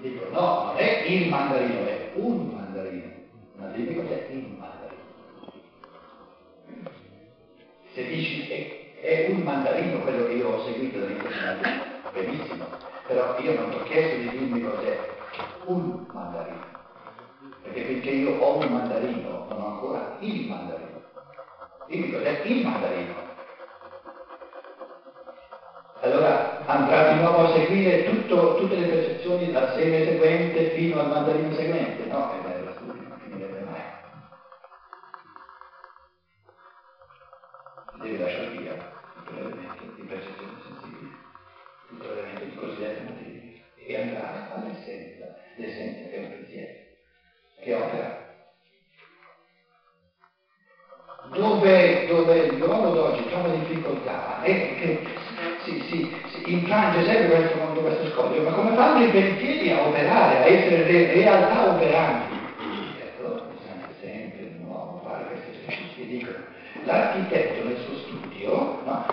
Dico, no, non è il mandarino, è un mandarino. Ma dimmi cos'è il mandarino. Se dici è, è un mandarino quello che io ho seguito dall'interno, benissimo, però io non ti ho chiesto di dirmi cos'è un mandarino. Perché finché io ho un mandarino, non ho ancora il mandarino. Dimmi cos'è il mandarino. Nuovo a seguire tutto, tutte le percezioni dal seme seguente fino al mandarino seguente? No, ma come fanno i pensieri a operare, a essere re, realtà operanti? Allora bisogna sempre di nuovo fare questi esercizi. Dicono, l'architetto nel suo studio, no?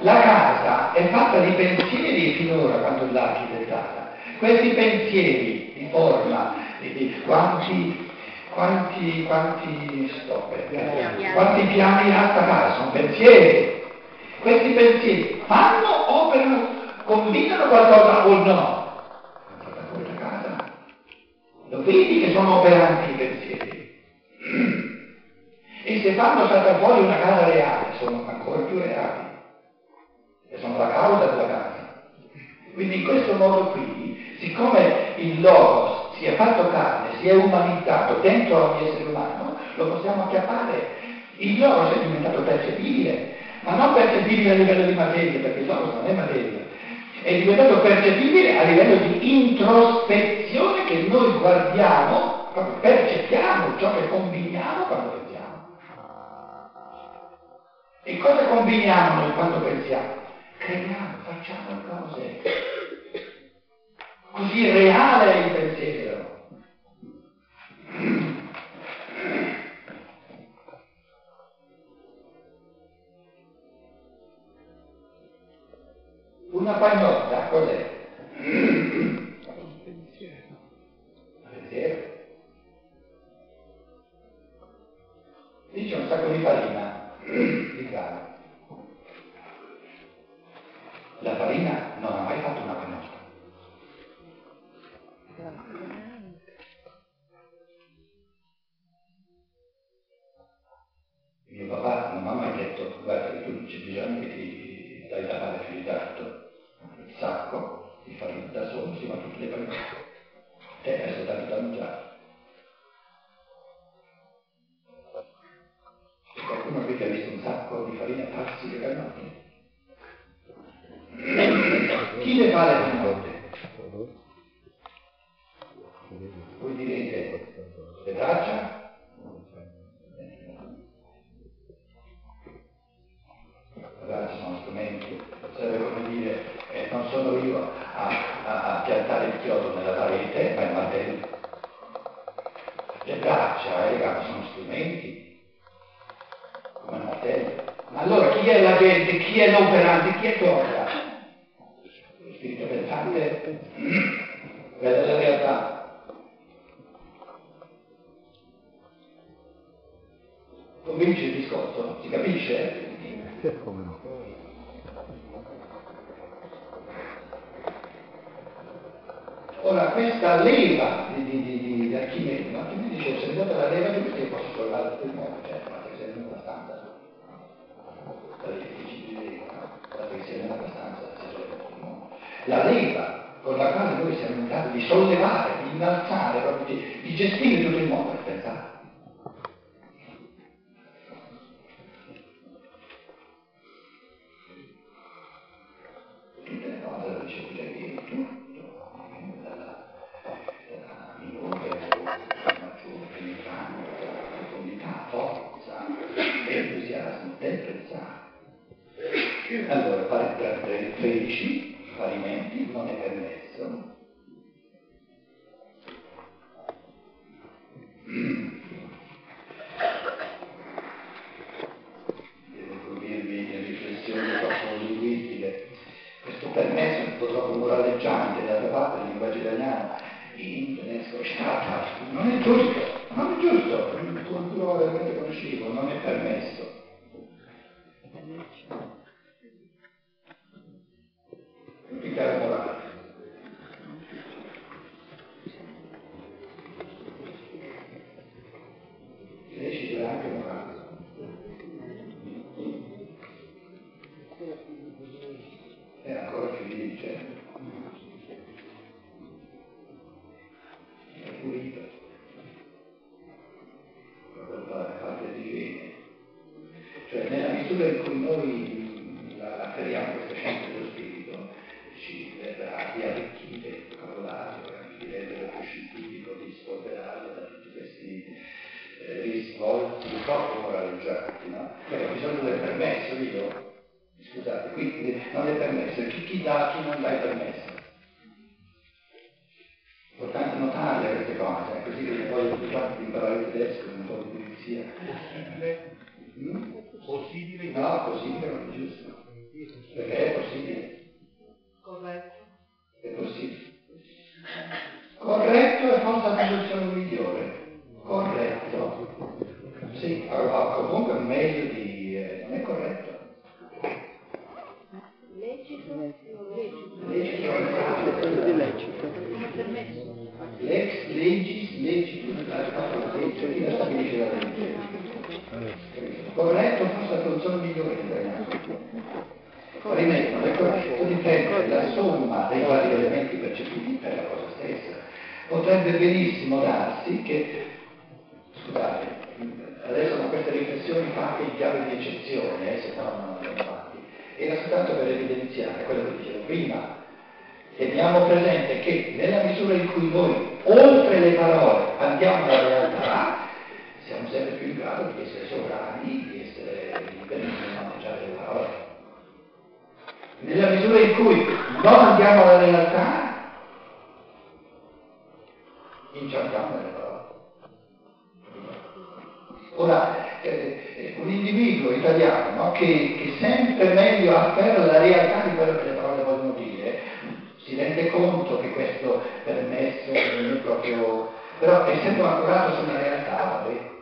la casa è fatta di pensieri finora quando l'ha architettata. Questi pensieri di forma, di, di quanti quanti, quanti, stop, quanti piani in alta casa, sono pensieri. Questi pensieri fanno, operano, combinano qualcosa o no? Vedi che sono operanti i pensieri. E se fanno saltare fuori una casa reale, sono ancora più reali. E sono la causa della casa. Quindi in questo modo qui, siccome il logos si è fatto carne, si è umanizzato dentro ogni essere umano, lo possiamo acchiappare. Il logos è diventato percepibile ma non percepibile a livello di materia, perché il logos non è materia, è diventato percepibile a livello di introspezione che noi guardiamo, proprio percepiamo ciò che combiniamo quando pensiamo. E cosa combiniamo noi quando pensiamo? Creiamo, facciamo cose. Così reale è il pensiero. Detto, guarda che dai da fare più di tanto il sacco di farina da solo, si va tutte le farine. Te hai soltanto da mangiare. Qualcuno qui che ha visto un sacco di farina farsi le canotte? Chi le fa le canotte? Voi direte, le braccia? Eh, sono io a, a, a, piantare il chiodo nella parete, ma il martello. Le braccia e le gambe sono strumenti, come il martello. Ma allora chi è l'agente, chi è l'operante, chi è opera? Lo spirito pensante vede la realtà. Convince il discorso? Si capisce? Come no? Ora, questa leva di, di, di, di Archimede, no? Archimede dice, se andate la leva di io posso tutto il mondo, cioè, ma che sei nella stanza, dalle difficili leva? Guardate che sei nella stanza. La leva con la quale noi siamo in grado di sollevare, di innalzare, di, di gestire tutto il mondo, pensate. Allora, fare 13 parimenti non è permesso. Risvolti troppo moralizzanti, no? Perché ho bisogno del permesso io. Scusate, qui non è permesso, chi, chi dà, chi non dà il permesso la soluzione migliore Rimetto, è corretto dipende la somma dei vari elementi percepiti per la cosa stessa. Potrebbe benissimo darsi che, scusate, adesso con queste riflessioni fatte in chiave di eccezione, eh, se no non abbiamo fatti, era soltanto per evidenziare quello che dicevo prima, teniamo presente che nella misura in cui noi oltre le parole andiamo alla realtà, siamo sempre più in grado di essere sovrani, Nella misura in cui non andiamo alla realtà, inciampiamo nelle parole. Ora, eh, un individuo italiano no, che, che sempre meglio afferra la realtà di quello che le parole vogliono dire, si rende conto che questo permesso non è proprio... però essendo ancorato su una realtà, vabbè, vabbè.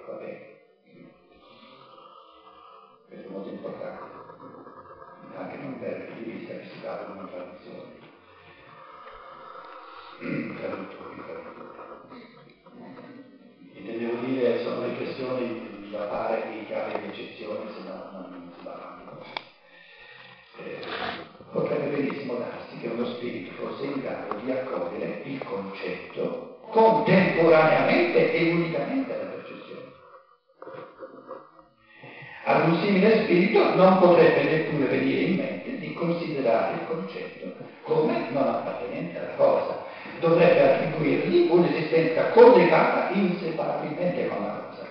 Ad un simile spirito non potrebbe neppure venire in mente di considerare il concetto come non appartenente alla cosa. Dovrebbe attribuirgli un'esistenza collegata inseparabilmente con la cosa.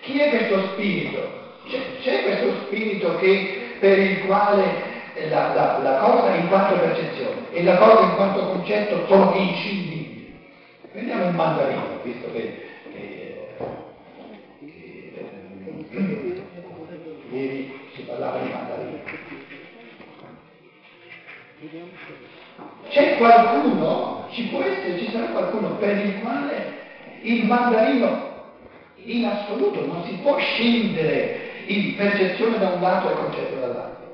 Chi è questo spirito? C'è, c'è questo spirito che, per il quale la, la, la, cosa in quanto percezione e la cosa in quanto concetto sono inscindibili. Prendiamo il mandarino, visto che, che, che ieri si parlava di mandarino. C'è qualcuno, ci può essere, ci sarà qualcuno per il quale il mandarino in assoluto non si può scendere in percezione da un lato e concetto dall'altro.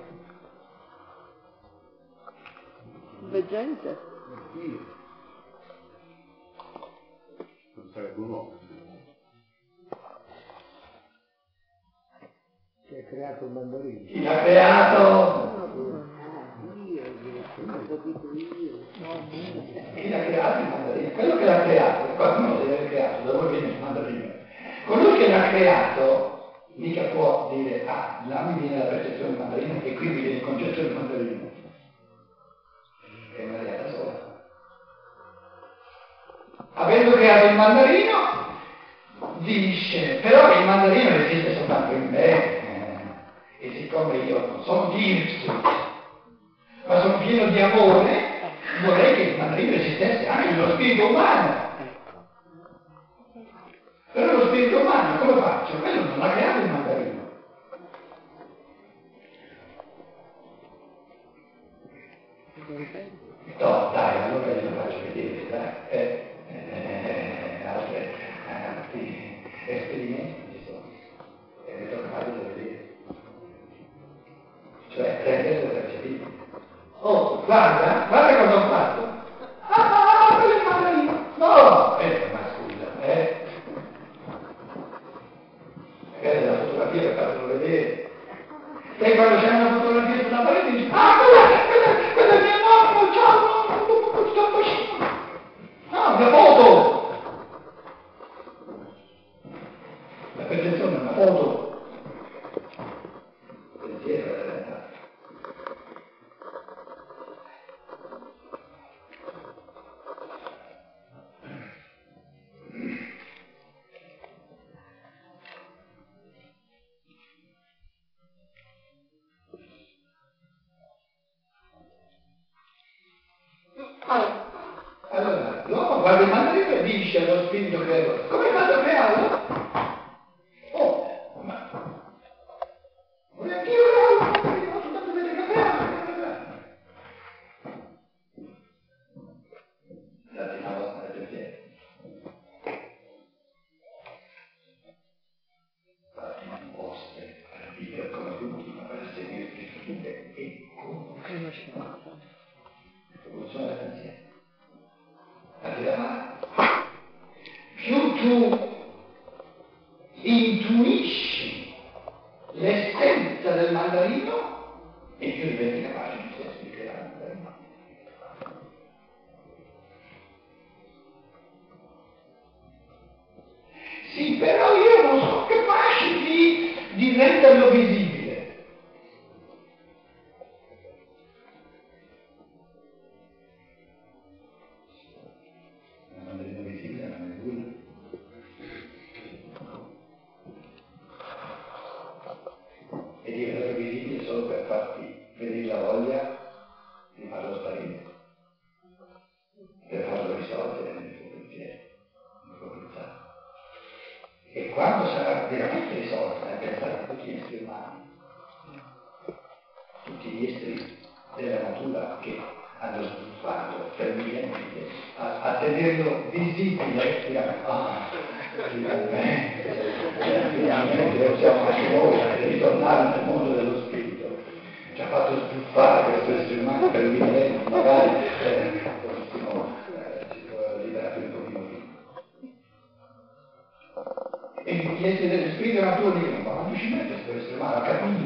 Veggente? Non sarebbe un uomo. Ha creato il mandarino? Chi l'ha creato? Chi l'ha creato il mandarino? Quello che l'ha creato, qualcuno deve aver creato, da dove viene il mandarino? Colui che l'ha creato mica può dire, ah, là mi viene la percezione del mandarino e qui mi viene il concetto del mandarino è una realtà sola. Avendo creato il mandarino, dice, però il mandarino esiste soltanto in me, e siccome io non sono dirsi, ma sono pieno di amore, vorrei che il padrino esistesse anche nello spirito umano. Però lo spirito umano come faccio? Quello non l'ha creato il mandarino. No, dai, allora io faccio vedere, dai. Eh, eh, eh, eh altri esperimenti. quando sarà veramente risolta, perché saranno tutti gli esseri umani, tutti gli esseri della natura che hanno sviluppato per millenni a, a tenerlo visibile, dirà, ah, finalmente possiamo anche noi ritornare nel mondo dello spirito. Ci ha fatto sviluppare questo essere umano per millenni, magari. Eh, io nero, ma non 10 metri per estremare, capire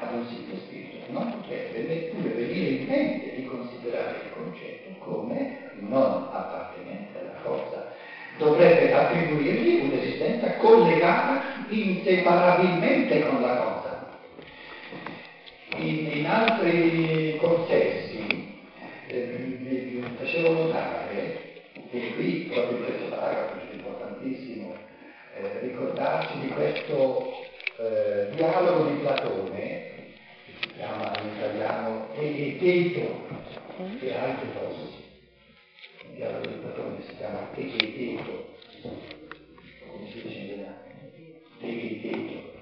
ad un sito spirito non potrebbe neppure venire in mente di considerare il concetto come non appartenente alla forza, dovrebbe attribuirgli un'esistenza collegata inseparabilmente con la cosa. In, in altri consessi eh, facevo notare, e qui proprio in questo paragrafo è importantissimo eh, ricordarsi di questo eh, dialogo di egeteto e altre cose. Il dialogo di Platone si chiama egeteto, come si dice in italiano? Egeteto.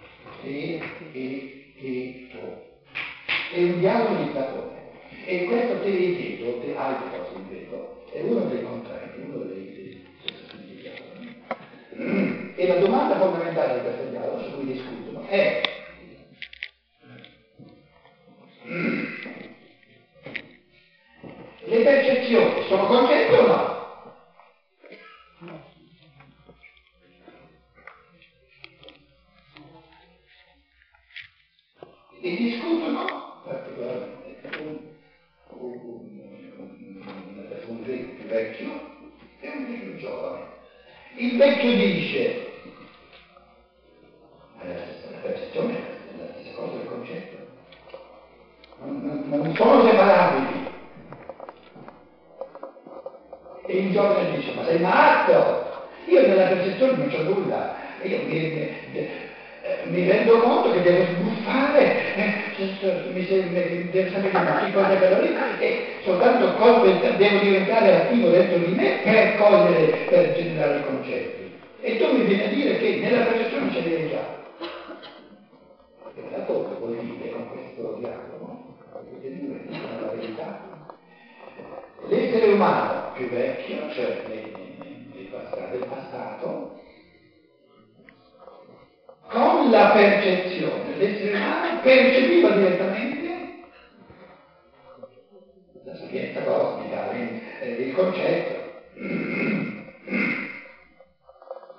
Egeteto. È un dialogo di Platone. E questo tegeteto, te altre cose in greco, è uno dei contratti, uno dei. E la domanda fondamentale di questo dialogo su cui discutono è E discutono particolarmente un, un, un, un greco più vecchio e un più giovane. Il vecchio dice, devo sapere che cosa per lì, e soltanto devo diventare attivo dentro di me per cogliere, per generare i concetti. E tu mi vieni a dire che nella percezione ce l'hai già. E la cosa vuol dire con questo dialogo, la verità. L'essere umano più vecchio, cioè del passato, con la percezione, l'essere umano percepiva direttamente la sapienza cosmica, il concetto.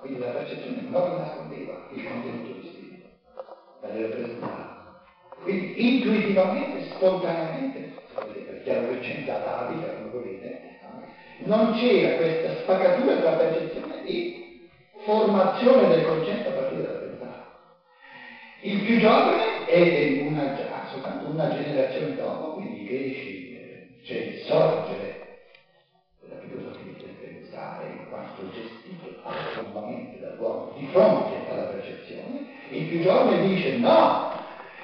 Quindi la percezione non nascondeva il contenuto di spirito, la rappresentava. Quindi intuitivamente, spontaneamente, perché era recentata la vita, come volete, non c'era questa spaccatura tra percezione e formazione del concetto a partire dal pensato. Il più giovane è una, soltanto una generazione dopo, quindi i il sorgere della filosofia del pensare in quanto gestito autonomamente dall'uomo di fronte alla percezione, il più giovane dice no,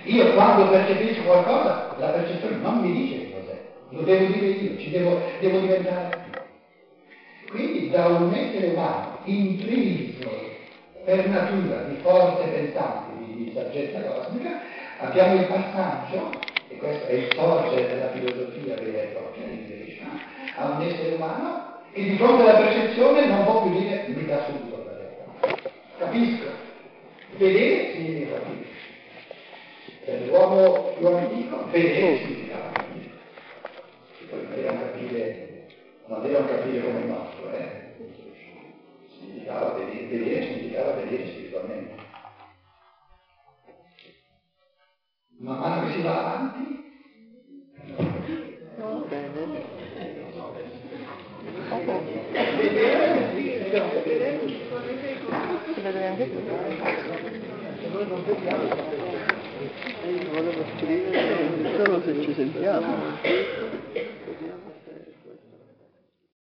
io quando percepisco qualcosa, la percezione non mi dice che cos'è, lo devo dire io, ci devo, devo diventare quindi da un essere umano intriso per natura di forze pensanti, di, saggezza cosmica, abbiamo il passaggio, questo è il sorgere della filosofia vera e propria Krishna, a un essere umano che di fronte alla percezione non può più dire mi dà subito la verità. Capisco? Vedere significa capire. Per l'uomo più antico, vedere significa capire. E poi dobbiamo capire non devono capire come il nostro, eh? Significava vedere, vedere significava vedere Scrivere solo se ci sentiamo.